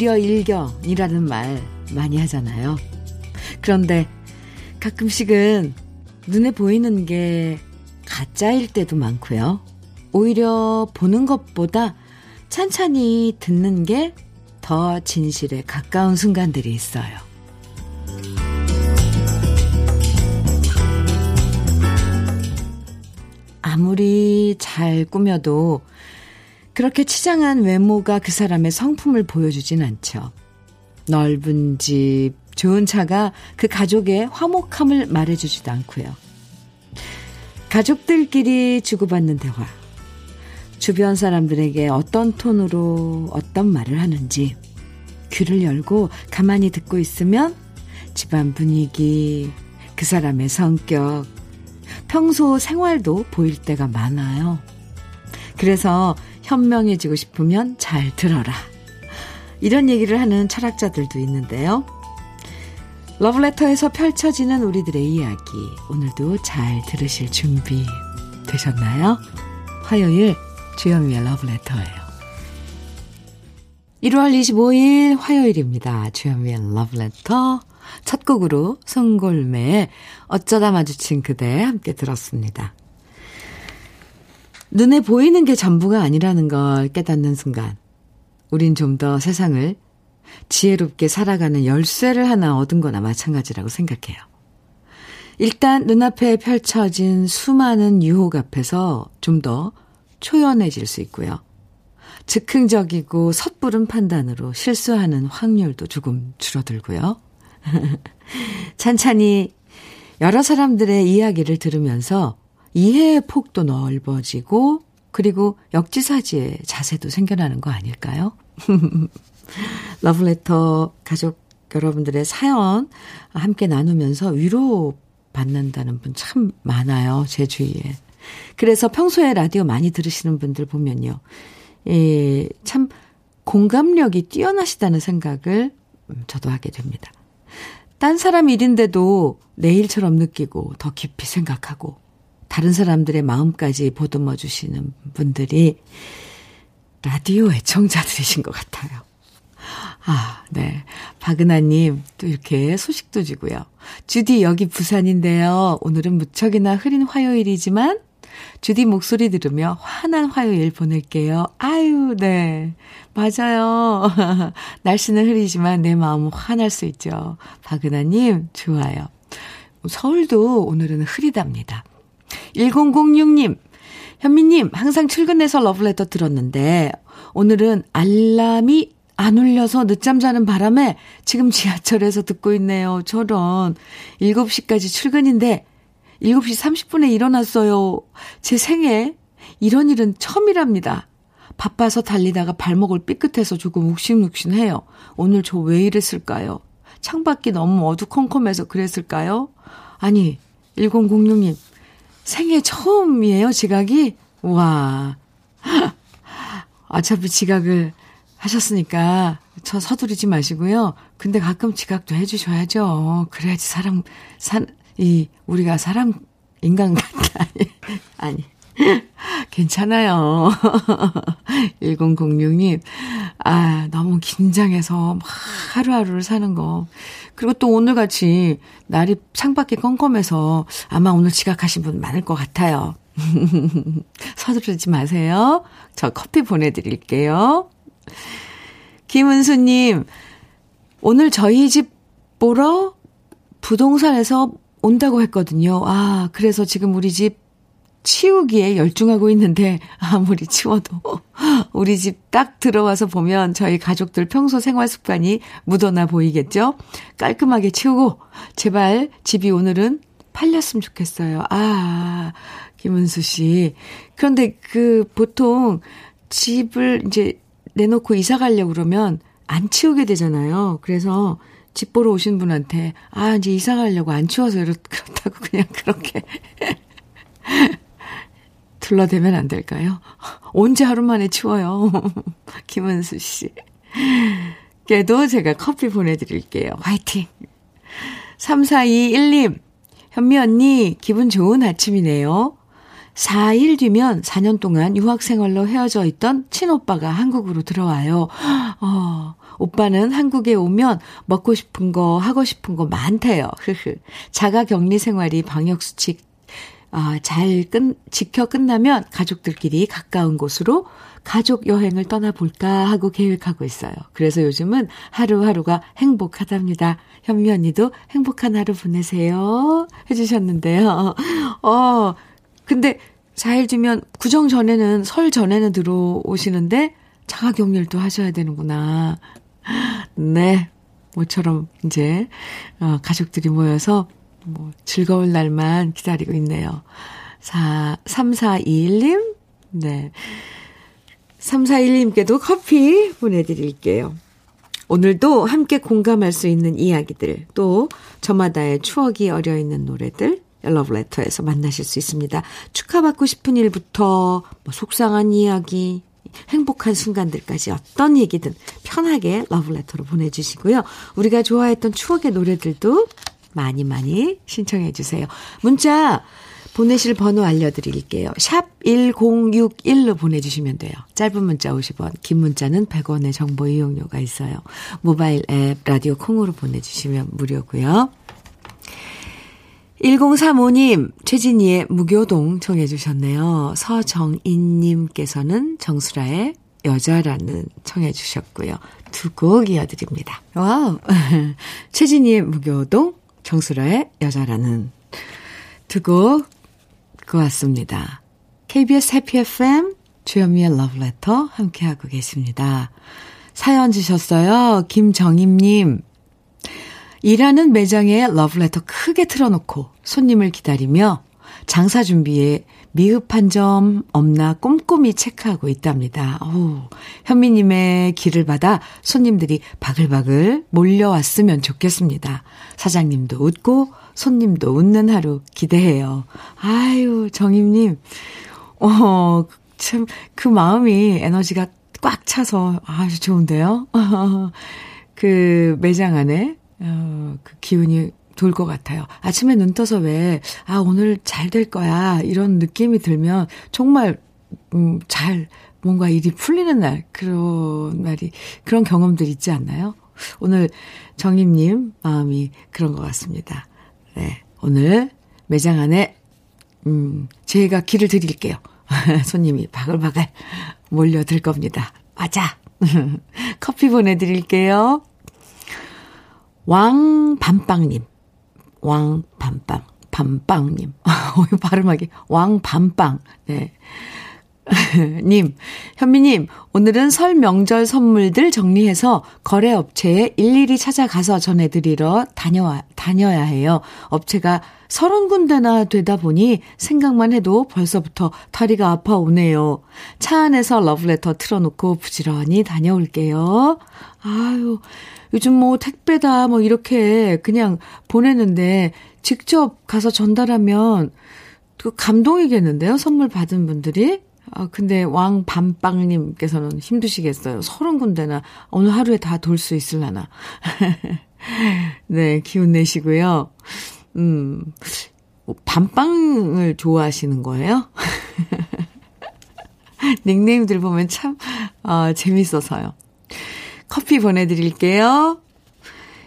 불여 일견이라는 말 많이 하잖아요. 그런데 가끔씩은 눈에 보이는 게 가짜일 때도 많고요. 오히려 보는 것보다 찬찬히 듣는 게 더 진실에 가까운 순간들이 있어요. 아무리 잘 꾸며도 그렇게 치장한 외모가 그 사람의 성품을 보여주진 않죠. 넓은 집, 좋은 차가 그 가족의 화목함을 말해주지도 않고요. 가족들끼리 주고받는 대화. 주변 사람들에게 어떤 톤으로 어떤 말을 하는지 귀를 열고 가만히 듣고 있으면 집안 분위기, 그 사람의 성격, 평소 생활도 보일 때가 많아요. 그래서 현명해지고 싶으면 잘 들어라. 이런 얘기를 하는 철학자들도 있는데요. 러브레터에서 펼쳐지는 우리들의 이야기. 오늘도 잘 들으실 준비 되셨나요? 화요일 주현미의 러브레터예요. 1월 25일 화요일입니다. 주현미의 러브레터 첫 곡으로 송골매의 어쩌다 마주친 그대 함께 들었습니다. 눈에 보이는 게 전부가 아니라는 걸 깨닫는 순간, 우린 좀 더 세상을 지혜롭게 살아가는 열쇠를 하나 얻은 거나 마찬가지라고 생각해요. 일단 눈앞에 펼쳐진 수많은 유혹 앞에서 좀 더 초연해질 수 있고요. 즉흥적이고 섣부른 판단으로 실수하는 확률도 조금 줄어들고요. 찬찬히 여러 사람들의 이야기를 들으면서 이해의 폭도 넓어지고 그리고 역지사지의 자세도 생겨나는 거 아닐까요? 러브레터 가족 여러분들의 사연 함께 나누면서 위로 받는다는 분 참 많아요. 제 주위에. 그래서 평소에 라디오 많이 들으시는 분들 보면요. 예, 참 공감력이 뛰어나시다는 생각을 저도 하게 됩니다. 딴 사람 일인데도 내 일처럼 느끼고 더 깊이 생각하고 다른 사람들의 마음까지 보듬어 주시는 분들이 라디오 애청자들이신 것 같아요. 아, 네. 박은하님, 또 이렇게 소식도 주고요. 주디, 여기 부산인데요. 오늘은 무척이나 흐린 화요일이지만, 주디 목소리 들으며 환한 화요일 보낼게요. 아유, 네. 맞아요. 날씨는 흐리지만 내 마음은 환할 수 있죠. 박은하님, 좋아요. 서울도 오늘은 흐리답니다. 1006님, 현미님, 항상 출근해서 러브레터 들었는데, 오늘은 알람이 안 울려서 늦잠 자는 바람에 지금 지하철에서 듣고 있네요. 저런. 7시까지 출근인데 7시 30분에 일어났어요. 제 생에 이런 일은 처음이랍니다. 바빠서 달리다가 발목을 삐끗해서 조금 욱신욱신해요. 오늘 저 왜 이랬을까요? 창밖이 너무 어두컴컴해서 그랬을까요? 아니, 1006님, 생애 처음이에요, 지각이? 와. 어차피 지각을 하셨으니까 저 서두르지 마시고요. 근데 가끔 지각도 해주셔야죠. 그래야지 사람, 산, 이, 우리가 사람, 인간 같다. 아니. 괜찮아요. 1006님. 아, 너무 긴장해서 막 하루하루를 사는 거. 그리고 또 오늘같이 날이 창밖이 껌껌해서 아마 오늘 지각하신 분 많을 것 같아요. 서두르지 마세요. 저 커피 보내드릴게요. 김은수님, 오늘 저희 집 보러 부동산에서 온다고 했거든요. 아, 그래서 지금 우리 집 치우기에 열중하고 있는데 아무리 치워도 우리 집 딱 들어와서 보면 저희 가족들 평소 생활 습관이 묻어나 보이겠죠? 깔끔하게 치우고 제발 집이 오늘은 팔렸으면 좋겠어요. 아, 김은수 씨. 그런데 그 보통 집을 이제 내놓고 이사 가려고 그러면 안 치우게 되잖아요. 그래서 집 보러 오신 분한테 아 이제 이사 가려고 안 치워서 이렇 그렇다고 그냥 그렇게 둘러대면 안 될까요? 언제 하루 만에 치워요? 김은수 씨. 께도 제가 커피 보내드릴게요. 화이팅! 3421님, 현미 언니, 기분 좋은 아침이네요. 4일 뒤면 4년 동안 유학생활로 헤어져 있던 친오빠가 한국으로 들어와요. 어, 오빠는 한국에 오면 먹고 싶은 거, 하고 싶은 거 많대요. 자가 격리 생활이 방역수칙 아, 잘 끝, 지켜 끝나면 가족들끼리 가까운 곳으로 가족 여행을 떠나볼까 하고 계획하고 있어요. 그래서 요즘은 하루하루가 행복하답니다. 현미 언니도 행복한 하루 보내세요. 해주셨는데요. 어, 근데 4일 뒤면 구정 전에는, 설 전에는 들어오시는데 자가격리를 또 하셔야 되는구나. 네. 모처럼 이제, 어, 가족들이 모여서 뭐 즐거울 날만 기다리고 있네요. 4, 3421님, 네. 3421님께도 커피 보내드릴게요. 오늘도 함께 공감할 수 있는 이야기들, 또 저마다의 추억이 어려 있는 노래들, 러브레터에서 만나실 수 있습니다. 축하받고 싶은 일부터 뭐 속상한 이야기, 행복한 순간들까지 어떤 얘기든 편하게 러브레터로 보내주시고요. 우리가 좋아했던 추억의 노래들도 많이 많이 신청해 주세요. 문자 보내실 번호 알려드릴게요. 샵 1061로 보내주시면 돼요. 짧은 문자 50원, 긴 문자는 100원의 정보 이용료가 있어요. 모바일 앱, 라디오 콩으로 보내주시면 무료고요. 1035님, 최진희의 무교동 청해 주셨네요. 서정인님께서는 정수라의 여자라는 청해 주셨고요. 두 곡 이어드립니다. 와우. 최진희의 무교동, 정수라의 여자라는 두곡 고맙습니다. KBS 해피 FM 주현미의 러브레터 함께하고 계십니다. 사연 주셨어요. 김정임님. 일하는 매장에 러브레터 크게 틀어놓고 손님을 기다리며 장사 준비에 미흡한 점 없나 꼼꼼히 체크하고 있답니다. 오, 현미님의 길을 받아 손님들이 바글바글 몰려왔으면 좋겠습니다. 사장님도 웃고 손님도 웃는 하루 기대해요. 아유, 정임님. 어, 참, 그 마음이 에너지가 꽉 차서 아주 좋은데요? 그 매장 안에, 어, 그 기운이 돌 것 같아요. 아침에 눈 떠서 왜, 아, 오늘 잘 될 거야. 이런 느낌이 들면 정말, 음, 잘, 뭔가 일이 풀리는 날, 그런 날이, 그런 경험들 있지 않나요? 오늘 정임님 마음이 그런 것 같습니다. 네. 오늘 매장 안에, 음, 제가 길을 드릴게요. 손님이 바글바글 몰려들 겁니다. 맞아. 커피 보내드릴게요. 왕밤빵님. 왕밤빵, 밤빵님. 어, 발음하기. 왕밤빵. 네. 님, 현미님, 오늘은 설 명절 선물들 정리해서 거래업체에 일일이 찾아가서 전해드리러 다녀와, 다녀야 해요. 업체가 서른 군데나 되다 보니 생각만 해도 벌써부터 다리가 아파오네요. 차 안에서 러브레터 틀어놓고 부지런히 다녀올게요. 아유, 요즘 뭐 택배다 뭐 이렇게 그냥 보내는데 직접 가서 전달하면 그 감동이겠는데요? 선물 받은 분들이? 아, 근데 왕밤빵님께서는 힘드시겠어요. 서른 군데나 오늘 하루에 다 돌 수 있을라나. 네, 기운 내시고요. 음, 밤빵을 좋아하시는 거예요? 닉네임들 보면 참, 어, 재밌어서요. 커피 보내드릴게요.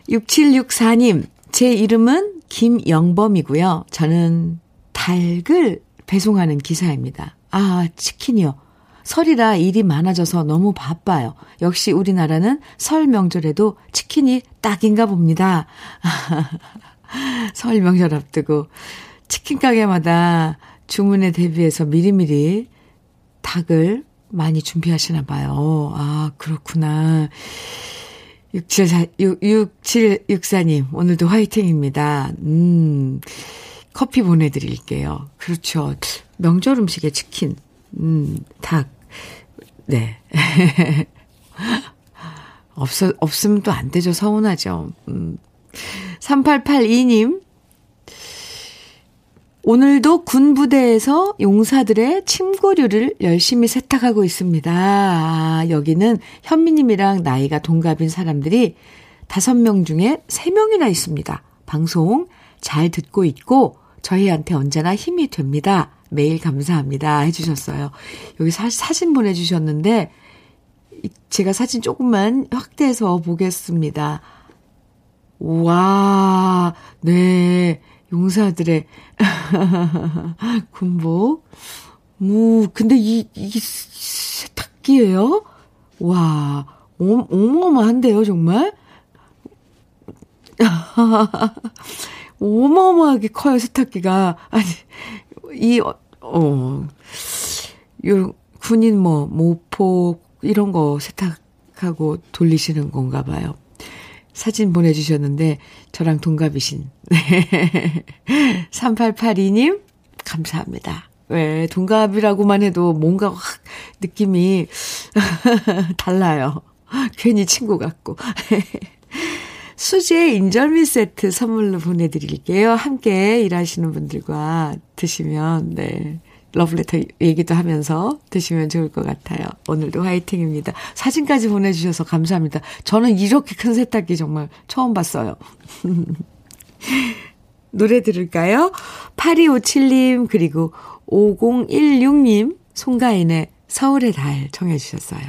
6764님, 제 이름은 김영범이고요. 저는 닭을 배송하는 기사입니다. 아, 치킨이요. 설이라 일이 많아져서 너무 바빠요. 역시 우리나라는 설 명절에도 치킨이 딱인가 봅니다. 설 명절 앞두고 치킨 가게마다 주문에 대비해서 미리미리 닭을 많이 준비하시나 봐요. 아, 그렇구나. 67, 6764님, 오늘도 화이팅입니다. 음, 커피 보내드릴게요. 그렇죠. 명절 음식에 치킨, 음, 닭, 네. 없어, 없으면 또 안 되죠. 서운하죠. 음. 3882님, 오늘도 군부대에서 용사들의 침고류를 열심히 세탁하고 있습니다. 아, 여기는 현미님이랑 나이가 동갑인 사람들이 5명 중에 3명이나 있습니다. 방송 잘 듣고 있고 저희한테 언제나 힘이 됩니다. 매일 감사합니다. 해주셨어요. 여기 사, 사진 보내주셨는데, 제가 사진 조금만 확대해서 보겠습니다. 와, 네. 용사들의 군복. 무, 근데 이, 이 세탁기예요? 와, 어, 어마어마한데요, 정말? 어마어마하게 커요, 세탁기가. 아니, 이, 어, 어, 요, 군인 뭐, 모포, 이런 거 세탁하고 돌리시는 건가 봐요. 사진 보내주셨는데, 저랑 동갑이신. 3882님, 감사합니다. 왜, 동갑이라고만 해도 뭔가 확 느낌이 달라요. 괜히 친구 같고. 수제 인절미 세트 선물로 보내드릴게요. 함께 일하시는 분들과 드시면, 네. 러브레터 얘기도 하면서 드시면 좋을 것 같아요. 오늘도 화이팅입니다. 사진까지 보내주셔서 감사합니다. 저는 이렇게 큰 세탁기 정말 처음 봤어요. 노래 들을까요? 8257님, 그리고 5016님, 송가인의 서울의 달 청해주셨어요.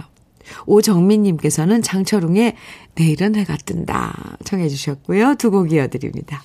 오정민님께서는 장철웅의 내일은 해가 뜬다 청해주셨고요. 두 곡 이어드립니다.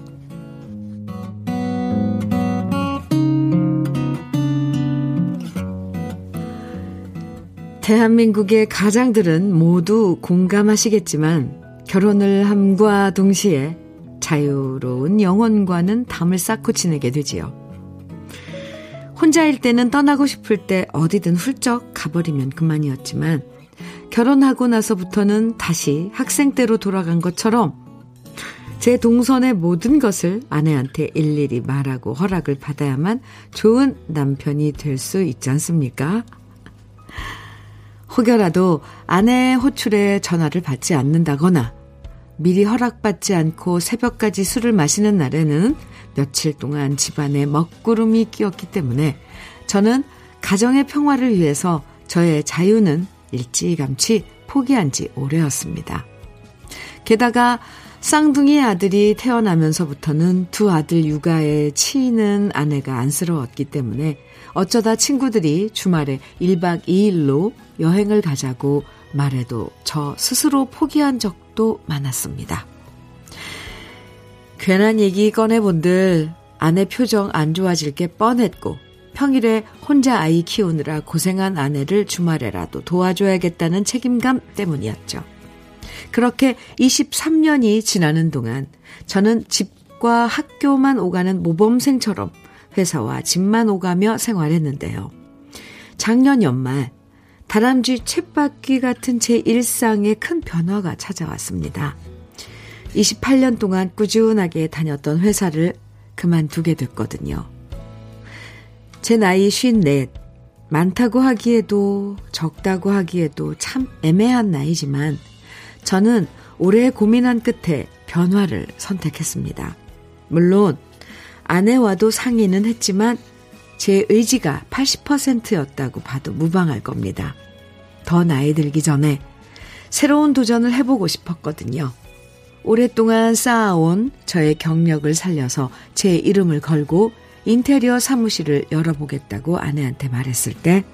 대한민국의 가장들은 모두 공감하시겠지만 결혼을 함과 동시에 자유로운 영혼과는 담을 쌓고 지내게 되지요. 혼자일 때는 떠나고 싶을 때 어디든 훌쩍 가버리면 그만이었지만 결혼하고 나서부터는 다시 학생 때로 돌아간 것처럼 제 동선의 모든 것을 아내한테 일일이 말하고 허락을 받아야만 좋은 남편이 될 수 있지 않습니까? 혹여라도 아내의 호출에 전화를 받지 않는다거나 미리 허락받지 않고 새벽까지 술을 마시는 날에는 며칠 동안 집안에 먹구름이 끼었기 때문에 저는 가정의 평화를 위해서 저의 자유는 일찌감치 포기한 지 오래였습니다. 게다가 쌍둥이 아들이 태어나면서부터는 두 아들 육아에 치이는 아내가 안쓰러웠기 때문에 어쩌다 친구들이 주말에 1박 2일로 여행을 가자고 말해도 저 스스로 포기한 적도 많았습니다. 괜한 얘기 꺼내본들 아내 표정 안 좋아질 게 뻔했고 평일에 혼자 아이 키우느라 고생한 아내를 주말에라도 도와줘야겠다는 책임감 때문이었죠. 그렇게 23년이 지나는 동안 저는 집과 학교만 오가는 모범생처럼 회사와 집만 오가며 생활했는데요. 작년 연말 다람쥐 챗바퀴 같은 제 일상에 큰 변화가 찾아왔습니다. 28년 동안 꾸준하게 다녔던 회사를 그만두게 됐거든요. 제 나이 54, 많다고 하기에도 적다고 하기에도 참 애매한 나이지만 저는 오래 고민한 끝에 변화를 선택했습니다. 물론 아내와도 상의는 했지만 제 의지가 80%였다고 봐도 무방할 겁니다. 더 나이 들기 전에 새로운 도전을 해보고 싶었거든요. 오랫동안 쌓아온 저의 경력을 살려서 제 이름을 걸고 인테리어 사무실을 열어보겠다고 아내한테 말했을 때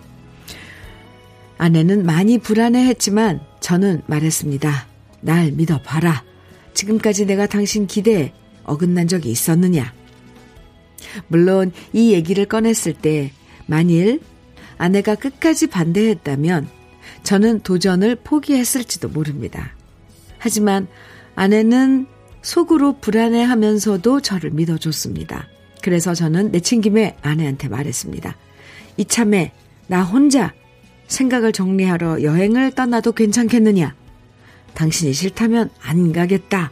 아내는 많이 불안해했지만 저는 말했습니다. 날 믿어봐라. 지금까지 내가 당신 기대에 어긋난 적이 있었느냐? 물론 이 얘기를 꺼냈을 때 만일 아내가 끝까지 반대했다면 저는 도전을 포기했을지도 모릅니다. 하지만 아내는 속으로 불안해 하면서도 저를 믿어줬습니다. 그래서 저는 내친 김에 아내한테 말했습니다. 이참에 나 혼자 생각을 정리하러 여행을 떠나도 괜찮겠느냐? 당신이 싫다면 안 가겠다.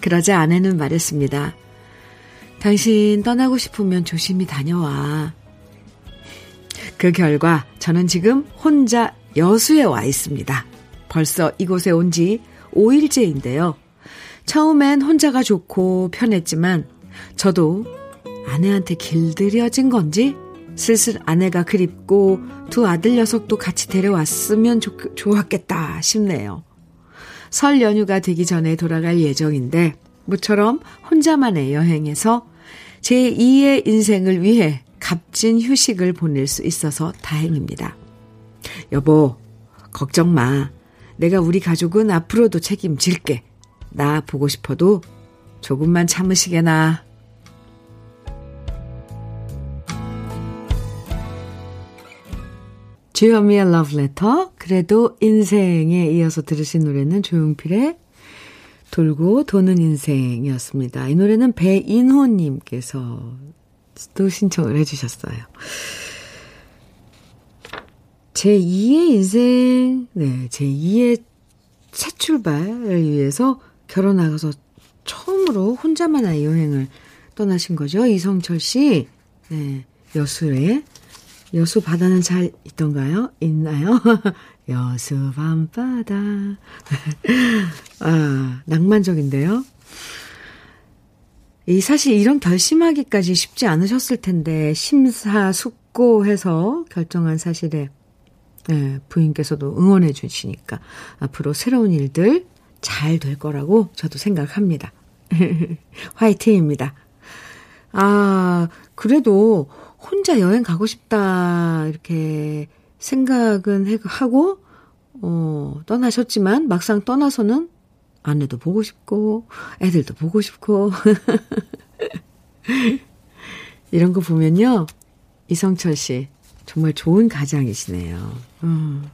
그러자 아내는 말했습니다. 당신 떠나고 싶으면 조심히 다녀와. 그 결과 저는 지금 혼자 여수에 와 있습니다. 벌써 이곳에 온 지 5일째인데요. 처음엔 혼자가 좋고 편했지만 저도 아내한테 길들여진 건지 슬슬 아내가 그립고 두 아들 녀석도 같이 데려왔으면 좋, 좋았겠다 싶네요. 설 연휴가 되기 전에 돌아갈 예정인데 모처럼 혼자만의 여행에서 제 2의 인생을 위해 값진 휴식을 보낼 수 있어서 다행입니다. 여보, 걱정 마. 내가 우리 가족은 앞으로도 책임질게. 나 보고 싶어도 조금만 참으시게나. 주현미의 러브레터. 그래도 인생에 이어서 들으신 노래는 조용필의 돌고 도는 인생이었습니다. 이 노래는 배인호님께서 또 신청을 해주셨어요. 제 2의 인생, 네, 제 2의 새 출발을 위해서 결혼하고서 처음으로 혼자만의 여행을 떠나신 거죠. 이성철 씨. 네, 여수에 여수 바다는 잘 있던가요? 있나요? 여수 밤바다. 아, 낭만적인데요. 이 사실 이런 결심하기까지 쉽지 않으셨을 텐데 심사숙고해서 결정한 사실에 네, 부인께서도 응원해 주시니까 앞으로 새로운 일들 잘 될 거라고 저도 생각합니다. 화이팅입니다. 아, 그래도 혼자 여행 가고 싶다, 이렇게 생각은 하고, 어, 떠나셨지만 막상 떠나서는 아내도 보고 싶고, 애들도 보고 싶고. 이런 거 보면요. 이성철 씨, 정말 좋은 가장이시네요. 음.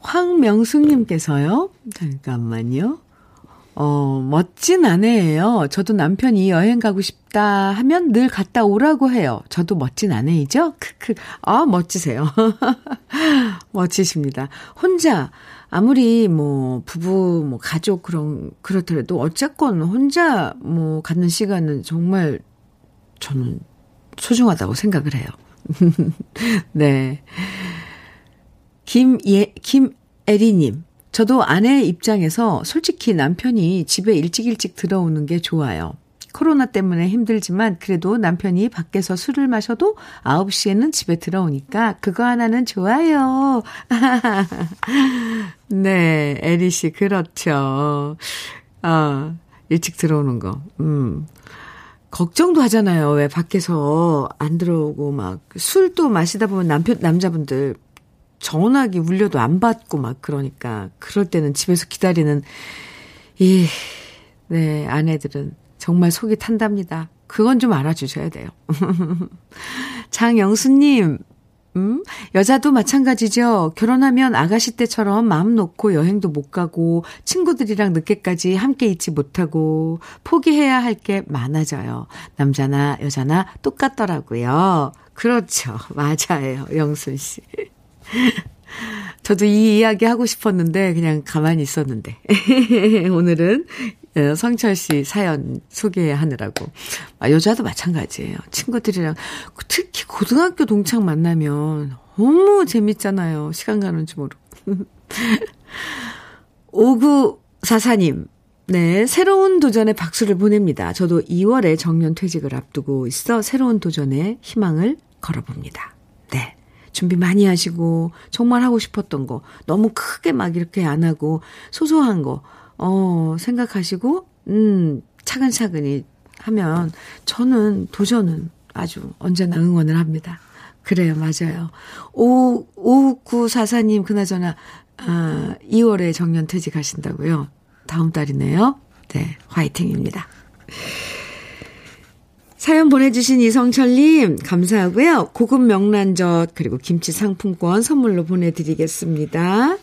황명숙님께서요. 잠깐만요. 어, 멋진 아내예요. 저도 남편이 여행 가고 싶다 하면 늘 갔다 오라고 해요. 저도 멋진 아내이죠? 크크. 아, 멋지세요. 멋지십니다. 혼자, 아무리 뭐, 부부, 뭐, 가족, 그런, 그렇더라도 어쨌건 혼자 뭐, 갖는 시간은 정말 저는 소중하다고 생각을 해요. 네. 김예, 김애리님. 저도 아내 입장에서 솔직히 남편이 집에 일찍 일찍 들어오는 게 좋아요. 코로나 때문에 힘들지만 그래도 남편이 밖에서 술을 마셔도 9시에는 집에 들어오니까 그거 하나는 좋아요. 네, 에리 씨, 그렇죠. 아, 일찍 들어오는 거. 음. 걱정도 하잖아요. 왜 밖에서 안 들어오고 막 술도 마시다 보면 남편 남자분들 전화기 울려도 안 받고 막 그러니까 그럴 때는 집에서 기다리는 이 네, 아내들은 정말 속이 탄답니다. 그건 좀 알아주셔야 돼요. 장영수님, 음, 여자도 마찬가지죠. 결혼하면 아가씨 때처럼 마음 놓고 여행도 못 가고 친구들이랑 늦게까지 함께 있지 못하고 포기해야 할 게 많아져요. 남자나 여자나 똑같더라고요. 그렇죠. 맞아요. 영순 씨. 저도 이 이야기 하고 싶었는데 그냥 가만히 있었는데 오늘은 어, 성철 씨 사연 소개하느라고 아, 여자도 마찬가지예요. 친구들이랑 특히 고등학교 동창 만나면 너무 재밌잖아요. 시간 가는 줄 모르고. 5944님, 네, 새로운 도전에 박수를 보냅니다. 저도 2월에 정년 퇴직을 앞두고 있어 새로운 도전에 희망을 걸어봅니다. 네. 준비 많이 하시고, 정말 하고 싶었던 거, 너무 크게 막 이렇게 안 하고, 소소한 거, 어, 생각하시고, 음, 차근차근히 하면, 저는 도전은 아주 언제나 응원을 합니다. 그래요, 맞아요. 5, 5944님, 그나저나, 아, 2월에 정년 퇴직하신다고요? 다음 달이네요. 네, 화이팅입니다. 사연 보내주신 이성철님, 감사하고요. 고급 명란젓, 그리고 김치 상품권 선물로 보내드리겠습니다.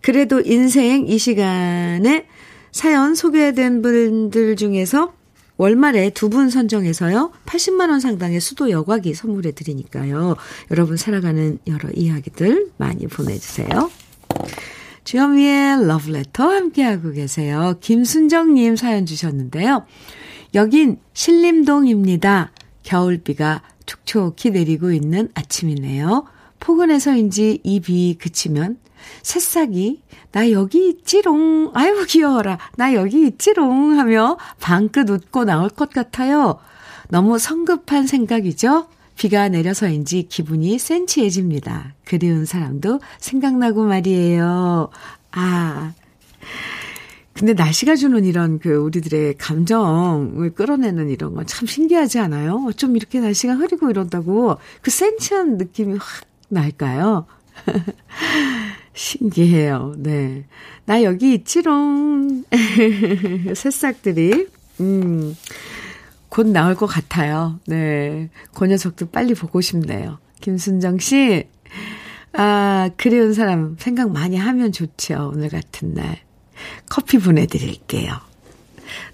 그래도 인생 이 시간에 사연 소개된 분들 중에서 월말에 두 분 선정해서요. 80만원 상당의 수도 여과기 선물해 드리니까요. 여러분 살아가는 여러 이야기들 많이 보내주세요. 주현미의 러브레터 함께하고 계세요. 김순정님 사연 주셨는데요. 여긴 신림동입니다. 겨울비가 촉촉히 내리고 있는 아침이네요. 포근해서인지 입이 그치면 새싹이 나 여기 있지롱 아이고 귀여워라 나 여기 있지롱 하며 방긋 웃고 나올 것 같아요. 너무 성급한 생각이죠? 비가 내려서인지 기분이 센치해집니다. 그리운 사람도 생각나고 말이에요. 아. 근데 날씨가 주는 이런 그 우리들의 감정을 끌어내는 이런 건 참 신기하지 않아요? 좀 이렇게 날씨가 흐리고 이런다고 그 센치한 느낌이 확 날까요? 신기해요. 네. 나 여기 있지롱. 새싹들이, 음, 곧 나올 것 같아요. 네. 그 녀석도 빨리 보고 싶네요. 김순정 씨, 아, 그리운 사람 생각 많이 하면 좋죠. 오늘 같은 날. 커피 보내드릴게요.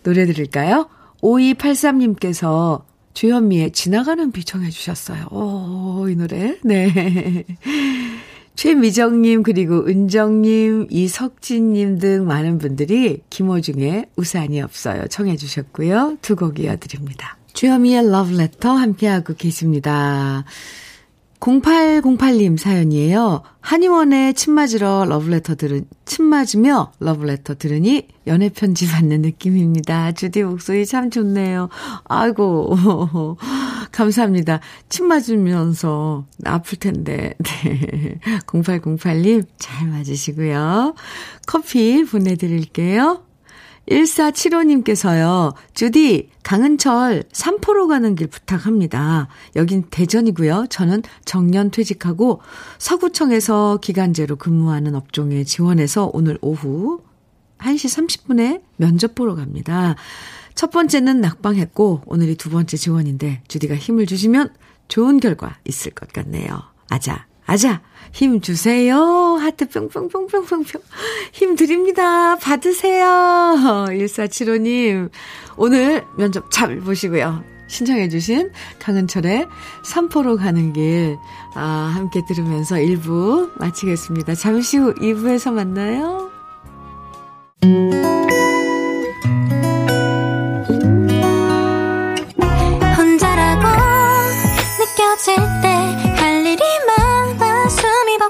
노래 들을까요? 5283님께서 주현미의 지나가는 비 청해 주셨어요. 오, 이 노래. 네. 최미정님, 그리고 은정님, 이석진님 등 많은 분들이 김호중의 우산이 없어요. 청해 주셨고요. 두 곡 이어드립니다. 주현미의 러브레터 함께하고 계십니다. 0808님 사연이에요. 한의원에 침 맞으러 러브레터 들은, 침 맞으며 러브레터 들으니 연애 편지 받는 느낌입니다. 주디 목소리 참 좋네요. 아이고, 감사합니다. 침 맞으면서 아플 텐데. 네. 0808님 잘 맞으시고요. 커피 보내드릴게요. 1475님께서요, 주디, 강은철 삼포로 가는 길 부탁합니다. 여긴 대전이고요. 저는 정년 퇴직하고 서구청에서 기간제로 근무하는 업종에 지원해서 오늘 오후 1시 30분에 면접 보러 갑니다. 첫 번째는 낙방했고, 오늘이 두 번째 지원인데, 주디가 힘을 주시면 좋은 결과 있을 것 같네요. 아자, 아자, 힘 주세요. 하트 뿅뿅뿅뿅뿅뿅. 힘 드립니다. 받으세요. 1475님, 오늘 면접 잘 보시고요. 신청해주신 강은철의 삼포로 가는 길, 아, 함께 들으면서 1부 마치겠습니다. 잠시 후 2부에서 만나요. 혼자라고 느껴질 때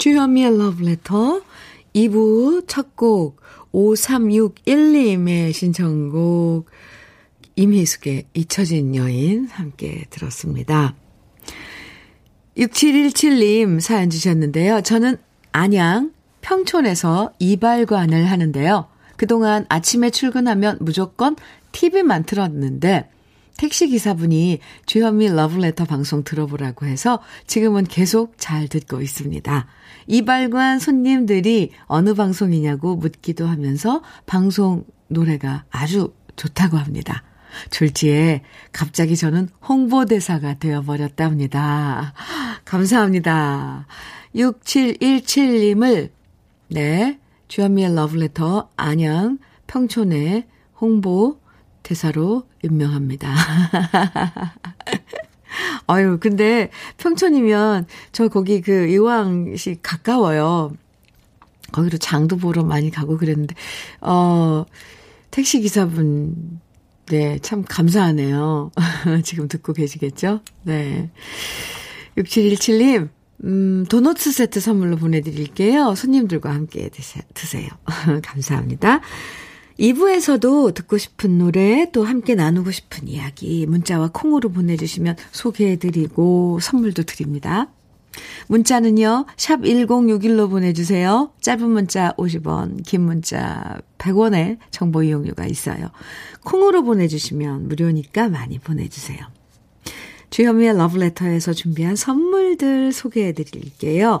주현미의 러브레터 2부 첫 곡 5361님의 신청곡 임희숙의 잊혀진 여인 함께 들었습니다. 6717님 사연 주셨는데요. 저는 안양 평촌에서 이발관을 하는데요. 그동안 아침에 출근하면 무조건 TV만 틀었는데 택시기사분이 주현미 러브레터 방송 들어보라고 해서 지금은 계속 잘 듣고 있습니다. 이발관 손님들이 어느 방송이냐고 묻기도 하면서 방송 노래가 아주 좋다고 합니다. 졸지에 갑자기 저는 홍보대사가 되어버렸답니다. 감사합니다. 6717님을, 네, 주현미의 러브레터 안양 평촌의 홍보 대사로 임명합니다. 아유, 근데 평촌이면 저 거기 그 이왕시 가까워요. 거기로 장도 보러 많이 가고 그랬는데, 어, 택시기사분, 네, 참 감사하네요. 지금 듣고 계시겠죠? 네. 6717님, 음, 도너츠 세트 선물로 보내드릴게요. 손님들과 함께 드세, 드세요. 감사합니다. 2부에서도 듣고 싶은 노래 또 함께 나누고 싶은 이야기 문자와 콩으로 보내주시면 소개해드리고 선물도 드립니다. 문자는요, 샵 1061로 보내주세요. 짧은 문자 50원, 긴 문자 100원의 정보 이용료가 있어요. 콩으로 보내주시면 무료니까 많이 보내주세요. 주현미의 러브레터에서 준비한 선물들 소개해 드릴게요.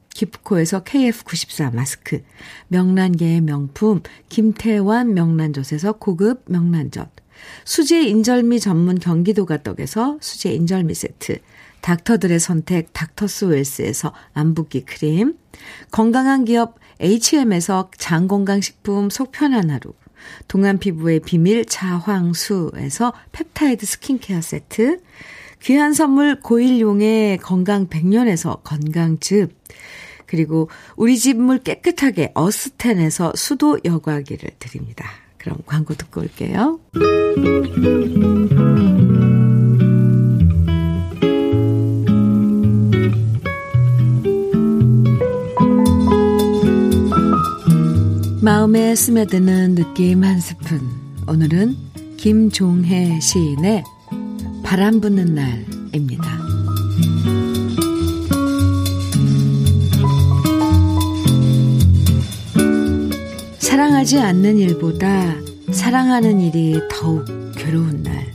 기프코에서 KF94 마스크, 명란계의 명품 김태환 명란젓에서 고급 명란젓, 수제 인절미 전문 경기도가 떡에서 수제 인절미 세트, 닥터들의 선택 닥터스웰스에서 안붓기 크림, 건강한 기업 HM에서 장건강식품 속편한 하루, 동안 피부의 비밀 차황수에서 펩타이드 스킨케어 세트, 귀한 선물 고일용의 건강 100년에서 건강즙, 그리고 우리 집 물 깨끗하게 어스텐에서 수도 여과기를 드립니다. 그럼 광고 듣고 올게요. 마음에 스며드는 느낌 한 스푼. 오늘은 김종혜 시인의 바람 부는 날입니다. 사랑하지 않는 일보다 사랑하는 일이 더욱 괴로운 날.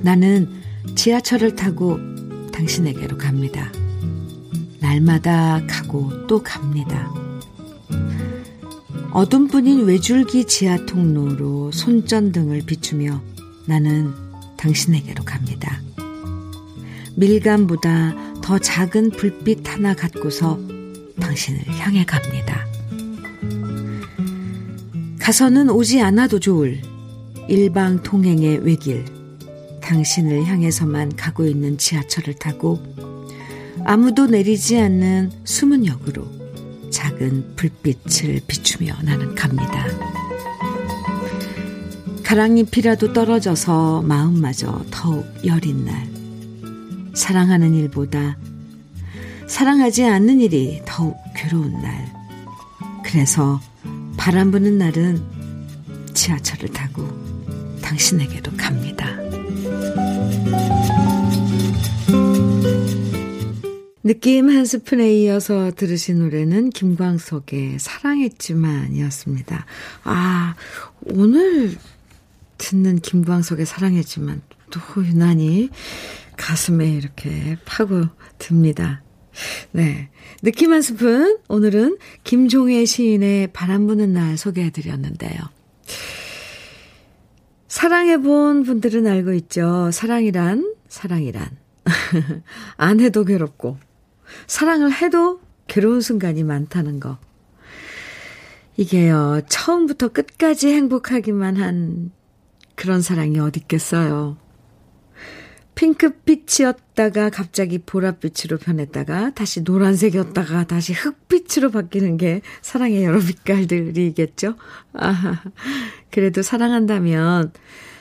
나는 지하철을 타고 당신에게로 갑니다. 날마다 가고 또 갑니다. 어둠뿐인 외줄기 지하 통로로 손전등을 비추며 나는 당신에게로 갑니다. 밀감보다 더 작은 불빛 하나 갖고서 당신을 향해 갑니다. 가서는 오지 않아도 좋을 일방 통행의 외길, 당신을 향해서만 가고 있는 지하철을 타고 아무도 내리지 않는 숨은 역으로 작은 불빛을 비추며 나는 갑니다. 가랑잎이라도 떨어져서 마음마저 더욱 여린 날. 사랑하는 일보다 사랑하지 않는 일이 더욱 괴로운 날. 그래서 바람 부는 날은 지하철을 타고 당신에게로 갑니다. 느낌 한 스푼에 이어서 들으신 노래는 김광석의 사랑했지만 이었습니다. 아, 오늘 듣는 김광석의 사랑했지만 또 유난히 가슴에 이렇게 파고 듭니다. 네. 느낌 한 스푼. 오늘은 김종혜 시인의 바람 부는 날 소개해 드렸는데요. 사랑해 본 분들은 알고 있죠. 사랑이란, 사랑이란. 안 해도 괴롭고, 사랑을 해도 괴로운 순간이 많다는 거. 이게요, 처음부터 끝까지 행복하기만 한 그런 사랑이 어디 있겠어요. 핑크빛이었다가 갑자기 보랏빛으로 변했다가 다시 노란색이었다가 다시 흑빛으로 바뀌는 게 사랑의 여러 빛깔들이겠죠? 아, 그래도 사랑한다면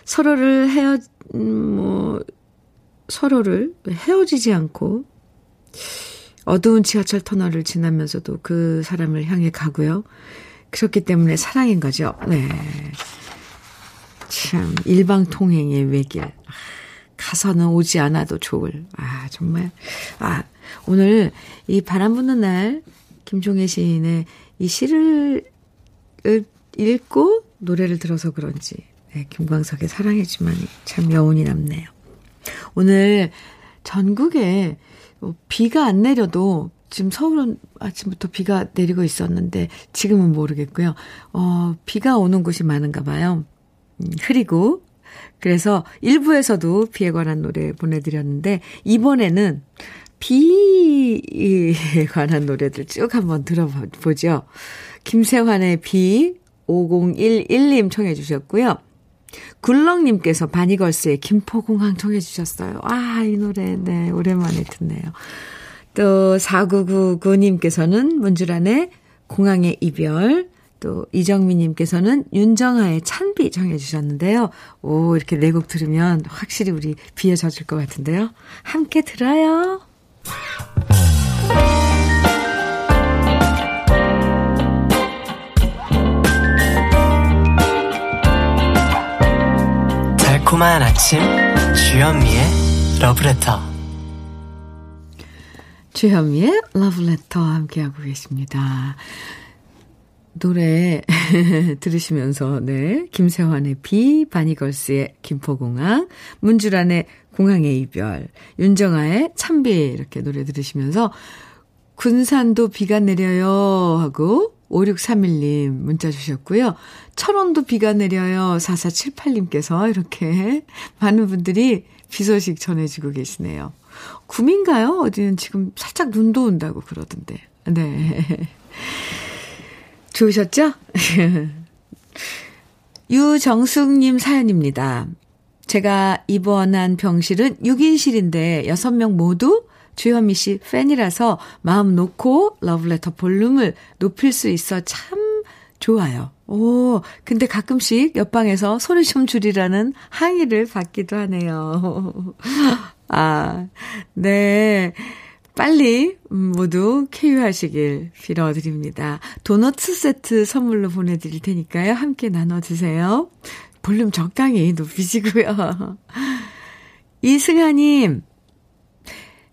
서로를 헤어, 음, 뭐, 서로를 헤어지지 않고 어두운 지하철 터널을 지나면서도 그 사람을 향해 가고요. 그렇기 때문에 사랑인 거죠. 네. 참, 일방통행의 외길. 가서는 오지 않아도 좋을. 아, 정말. 아, 오늘 이 바람 부는 날, 김종혜 시인의 이 시를 읽고 노래를 들어서 그런지, 네, 김광석의 사랑했지만 참 여운이 남네요. 오늘 전국에 뭐 비가 안 내려도 지금 서울은 아침부터 비가 내리고 있었는데 지금은 모르겠고요. 어, 비가 오는 곳이 많은가 봐요. 음, 흐리고 그래서 1부에서도 비에 관한 노래 보내드렸는데, 이번에는 비에 관한 노래들 쭉 한번 들어보죠. 김세환의 비 5011님 청해 주셨고요. 굴렁님께서 바니걸스의 김포공항 청해 주셨어요. 아, 이 노래, 네, 오랜만에 듣네요. 또 4999님께서는 문주란의 공항의 이별, 또 이정미님께서는 윤정아의 찬비 정해주셨는데요. 오, 이렇게 네 곡 들으면 확실히 우리 비에 젖을 것 같은데요. 함께 들어요. 달콤한 아침, 주현미의 러브레터. 주현미의 러브레터 함께하고 계십니다. 노래 들으시면서 네 김세환의 비, 바니걸스의 김포공항, 문주란의 공항의 이별, 윤정아의 참비 이렇게 노래 들으시면서 군산도 비가 내려요 하고 5631님 문자 주셨고요. 철원도 비가 내려요. 4478님께서 이렇게 많은 분들이 비 소식 전해주고 계시네요. 구민가요? 어디는 지금 살짝 눈도 온다고 그러던데. 네. 좋으셨죠? 유정숙님 사연입니다. 제가 입원한 병실은 6인실인데 6명 모두 주현미 씨 팬이라서 마음 놓고 러브레터 볼륨을 높일 수 있어 참 좋아요. 오, 근데 가끔씩 옆방에서 소리 좀 줄이라는 항의를 받기도 하네요. 아, 네. 빨리 모두 쾌유하시길 빌어드립니다. 도넛 세트 선물로 보내드릴 테니까요. 함께 나눠 드세요. 볼륨 적당히 높이시고요. 이승아님,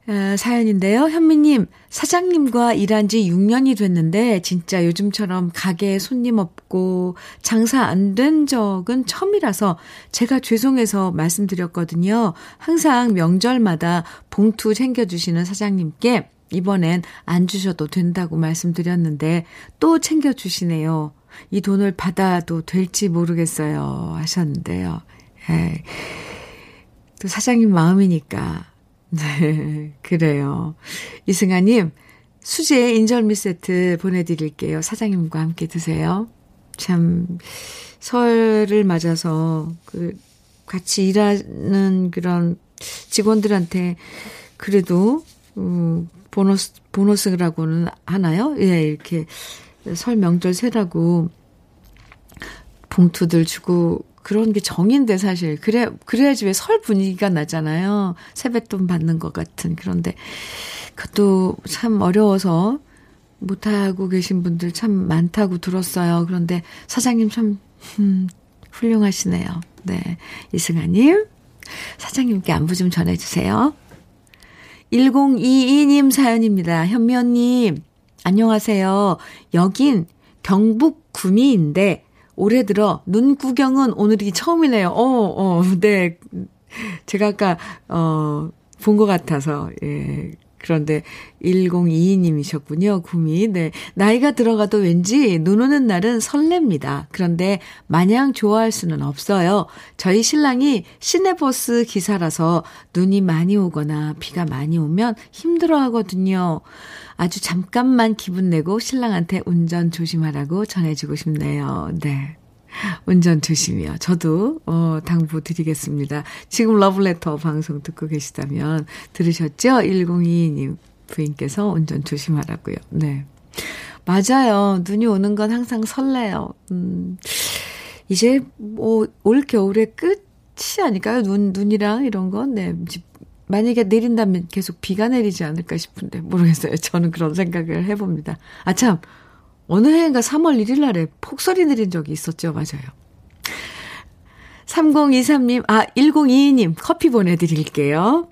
아, 사연인데요. 현미님, 사장님과 일한 지 6년이 됐는데, 진짜 요즘처럼 가게에 손님 없고, 장사 안 된 적은 처음이라서, 제가 죄송해서 말씀드렸거든요. 항상 명절마다 봉투 챙겨주시는 사장님께, 이번엔 안 주셔도 된다고 말씀드렸는데, 또 챙겨주시네요. 이 돈을 받아도 될지 모르겠어요. 하셨는데요. 에이, 또 사장님 마음이니까. 네, 그래요. 이승아님, 수제 인절미 세트 보내드릴게요. 사장님과 함께 드세요. 참, 설을 맞아서, 그, 같이 일하는 그런 직원들한테 그래도, 음, 보너스, 보너스라고는 하나요? 예, 이렇게 설 명절 세라고 봉투들 주고 그런 게 정인데 사실 그래 그래야지 왜 설 분위기가 나잖아요. 세뱃돈 받는 것 같은 그런데 그것도 참 어려워서 못 하고 계신 분들 참 많다고 들었어요. 그런데 사장님 참 음, 훌륭하시네요. 네. 이승아님 사장님께 안부 좀 전해 주세요. 1022님 사연입니다. 현미 언님 안녕하세요. 여긴 경북 구미인데 올해 들어 눈 구경은 오늘이 처음이네요. 어, 어, 네. 제가 아까, 어, 본 것 같아서, 예. 그런데 1022님이셨군요. 구미. 네. 나이가 들어가도 왠지 눈 오는 날은 설렙니다. 그런데 마냥 좋아할 수는 없어요. 저희 신랑이 시내버스 기사라서 눈이 많이 오거나 비가 많이 오면 힘들어 하거든요. 아주 잠깐만 기분 내고 신랑한테 운전 조심하라고 전해주고 싶네요. 네. 운전 조심이요. 저도, 어, 당부 드리겠습니다. 지금 러블레터 방송 듣고 계시다면 들으셨죠? 1022님 부인께서 운전 조심하라고요. 네. 맞아요. 눈이 오는 건 항상 설레요. 음, 이제 뭐, 올 겨울의 끝이 아닐까요? 눈, 눈이랑 이런 건, 네. 만약에 내린다면 계속 비가 내리지 않을까 싶은데, 모르겠어요. 저는 그런 생각을 해봅니다. 아, 참. 어느 해인가 3월 1일 날에 폭설이 내린 적이 있었죠. 맞아요. 3023님, 아, 1022님 커피 보내드릴게요.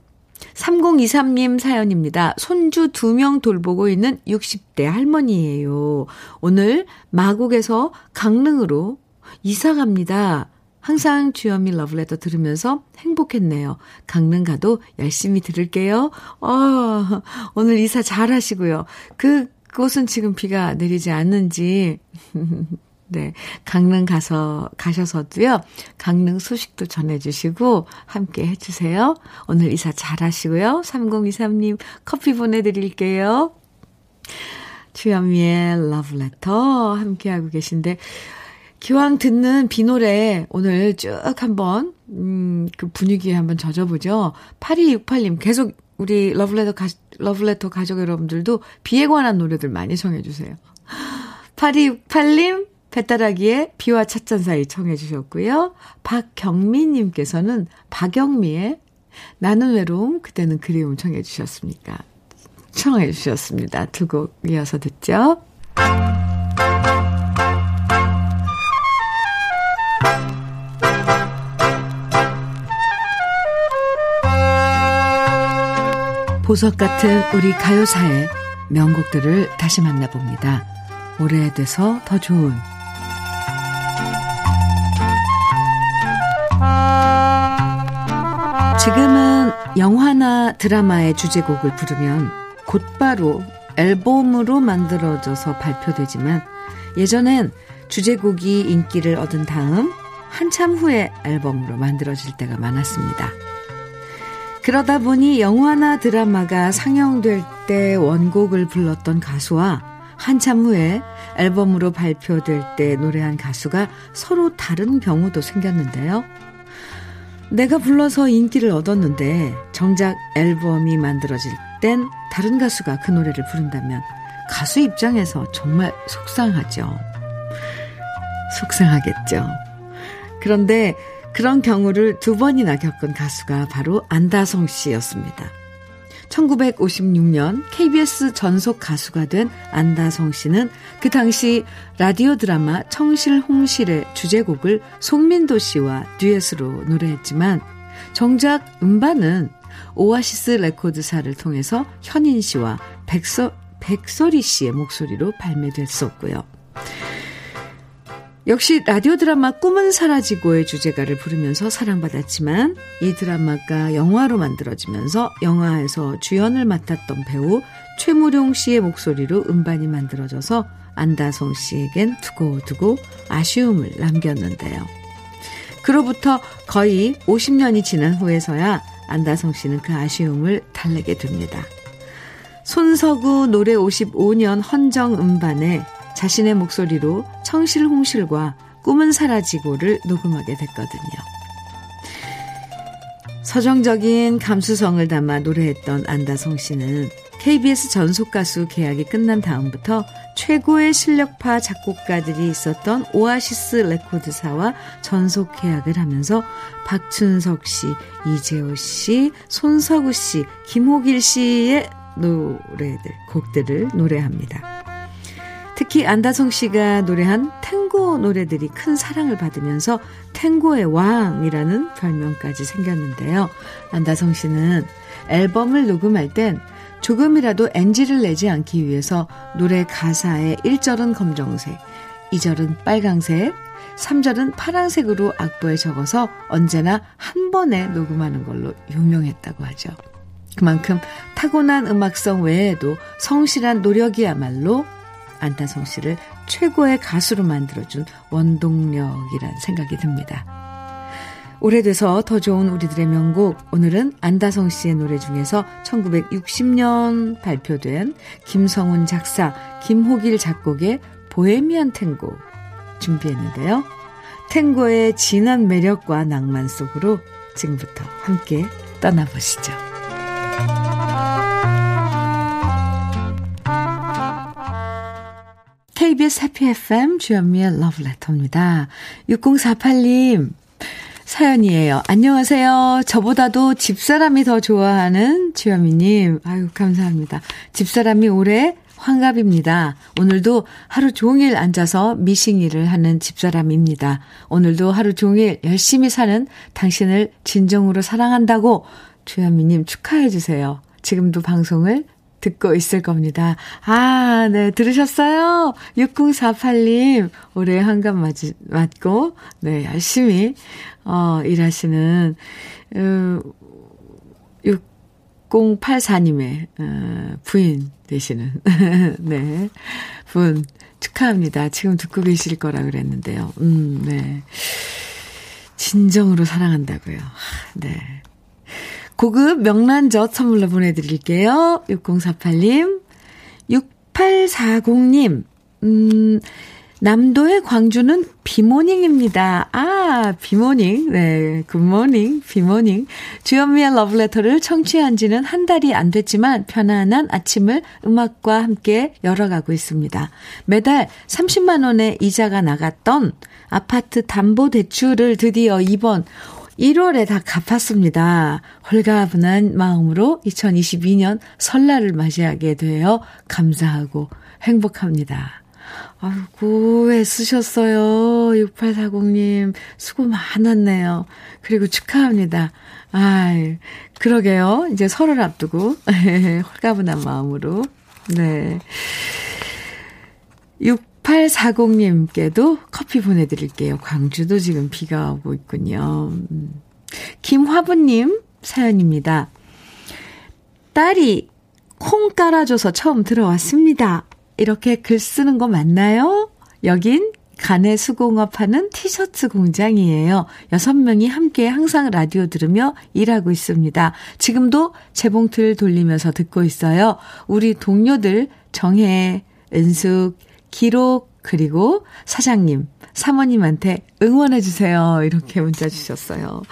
3023님 사연입니다. 손주 두 명 돌보고 있는 60대 할머니예요. 오늘 마곡에서 강릉으로 이사 갑니다. 항상 주현미 러브레터 들으면서 행복했네요. 강릉 가도 열심히 들을게요. 어, 오늘 이사 잘 하시고요. 그 그곳은 지금 비가 내리지 않는지, 네, 강릉 가서, 가셔서도요, 강릉 소식도 전해주시고, 함께 해주세요. 오늘 이사 잘 하시고요. 3023님 커피 보내드릴게요. 주현미의 러브레터 함께하고 계신데, 기왕 듣는 비 노래 오늘 쭉 한번, 음, 그 분위기에 한번 젖어보죠. 8268님 계속 우리 러브레터 가, 러브레터 가족 여러분들도 비에 관한 노래들 많이 청해 주세요. 8268님, 배따라기의 비와 찻잔 사이 청해 주셨고요. 박경미 님께서는 박영미의 나는 외로움, 그때는 그리움 청해 주셨습니까? 청해 주셨습니다. 두 곡 이어서 듣죠. 보석 같은 우리 가요사의 명곡들을 다시 만나봅니다. 오래돼서 더 좋은 지금은 영화나 드라마의 주제곡을 부르면 곧바로 앨범으로 만들어져서 발표되지만 예전엔 주제곡이 인기를 얻은 다음 한참 후에 앨범으로 만들어질 때가 많았습니다. 그러다 보니 영화나 드라마가 상영될 때 원곡을 불렀던 가수와 한참 후에 앨범으로 발표될 때 노래한 가수가 서로 다른 경우도 생겼는데요. 내가 불러서 인기를 얻었는데 정작 앨범이 만들어질 땐 다른 가수가 그 노래를 부른다면 가수 입장에서 정말 속상하죠. 속상하겠죠. 그런데 그런 경우를 두 번이나 겪은 가수가 바로 안다성 씨였습니다. 1956년 KBS 전속 가수가 된 안다성 씨는 그 당시 라디오 드라마 청실홍실의 주제곡을 송민도 씨와 듀엣으로 노래했지만 정작 음반은 오아시스 레코드사를 통해서 현인 씨와 백서, 백설희 씨의 목소리로 발매됐었고요. 역시 라디오 드라마 꿈은 사라지고의 주제가를 부르면서 사랑받았지만 이 드라마가 영화로 만들어지면서 영화에서 주연을 맡았던 배우 최무룡 씨의 목소리로 음반이 만들어져서 안다성 씨에겐 두고두고 아쉬움을 남겼는데요. 그로부터 거의 50년이 지난 후에서야 안다성 씨는 그 아쉬움을 달래게 됩니다. 손석우 노래 55년 헌정 음반에 자신의 목소리로 청실홍실과 꿈은 사라지고를 녹음하게 됐거든요. 서정적인 감수성을 담아 노래했던 안다성 씨는 KBS 전속 가수 계약이 끝난 다음부터 최고의 실력파 작곡가들이 있었던 오아시스 레코드사와 전속 계약을 하면서 박춘석 씨, 이재호 씨, 손석우 씨, 김호길 씨의 노래들, 곡들을 노래합니다. 특히 안다성 씨가 노래한 탱고 노래들이 큰 사랑을 받으면서 탱고의 왕이라는 별명까지 생겼는데요. 안다성 씨는 앨범을 녹음할 땐 조금이라도 NG를 내지 않기 위해서 노래 가사의 1절은 검정색, 2절은 빨강색, 3절은 파랑색으로 악보에 적어서 언제나 한 번에 녹음하는 걸로 유명했다고 하죠. 그만큼 타고난 음악성 외에도 성실한 노력이야말로 안타성 씨를 최고의 가수로 만들어준 원동력이란 생각이 듭니다. 오래돼서 더 좋은 우리들의 명곡, 오늘은 안다성 씨의 노래 중에서 1960년 발표된 김성훈 작사, 김호길 작곡의 보헤미안 탱고 준비했는데요. 탱고의 진한 매력과 낭만 속으로 지금부터 함께 떠나보시죠. KBS 해피 FM 주현미의 러브레터입니다. 6048님 사연이에요. 안녕하세요. 저보다도 집사람이 더 좋아하는 주현미님. 아유, 감사합니다. 집사람이 올해 환갑입니다. 오늘도 하루 종일 앉아서 미싱 일을 하는 집사람입니다. 오늘도 하루 종일 열심히 사는 당신을 진정으로 사랑한다고 주현미님 축하해 주세요. 지금도 방송을 듣고 있을 겁니다. 아, 네, 들으셨어요? 6048님, 올해 한갑 맞, 맞고, 네, 열심히, 어, 일하시는, 어, 6084님의, 어, 부인 되시는, 네, 분, 축하합니다. 지금 듣고 계실 거라 그랬는데요. 음, 네. 진정으로 사랑한다고요. 네. 고급 명란젓 선물로 보내드릴게요. 6048님, 6840님, 음, 남도의 광주는 비 morning입니다. 아, 비 morning. 네, good morning, 비 morning. 주현미의 러브레터를 청취한 지는 한 달이 안 됐지만 편안한 아침을 음악과 함께 열어가고 있습니다. 매달 30만원의 이자가 나갔던 아파트 담보대출을 드디어 이번 1월에 다 갚았습니다. 홀가분한 마음으로 2022년 설날을 맞이하게 되어 감사하고 행복합니다. 아이고, 애쓰셨어요. 6840님. 수고 많았네요. 그리고 축하합니다. 아이, 그러게요. 이제 설을 앞두고, 홀가분한 마음으로. 네. 6840님께도 커피 보내드릴게요. 광주도 지금 비가 오고 있군요. 음. 김화부님 사연입니다. 딸이 콩 깔아줘서 처음 들어왔습니다. 이렇게 글 쓰는 거 맞나요? 여긴 간의 수공업 하는 티셔츠 공장이에요. 여섯 명이 함께 항상 라디오 들으며 일하고 있습니다. 지금도 재봉틀 돌리면서 듣고 있어요. 우리 동료들 정혜, 은숙, 기록, 그리고 사장님, 사모님한테 응원해주세요. 이렇게 문자 주셨어요.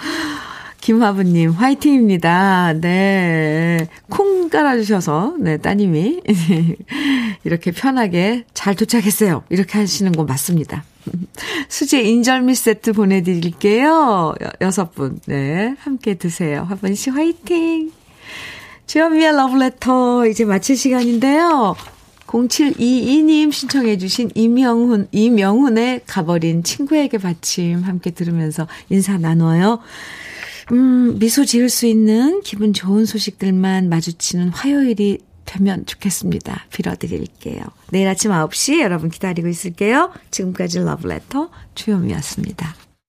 김화부님, 화이팅입니다. 네. 콩 깔아주셔서, 네, 따님이. 이렇게 편하게 잘 도착했어요. 이렇게 하시는 거 맞습니다. 수제 인절미 세트 보내드릴게요. 여섯 분. 네. 함께 드세요. 화분 씨 화이팅! 주현미의 러브레터 이제 마칠 시간인데요. 0722님 신청해주신 이명훈, 이명훈의 가버린 친구에게 받침 함께 들으면서 인사 나눠요. 음, 미소 지을 수 있는 기분 좋은 소식들만 마주치는 화요일이 되면 좋겠습니다. 빌어드릴게요. 내일 아침 9시 여러분 기다리고 있을게요. 지금까지 러브레터 주현미였습니다.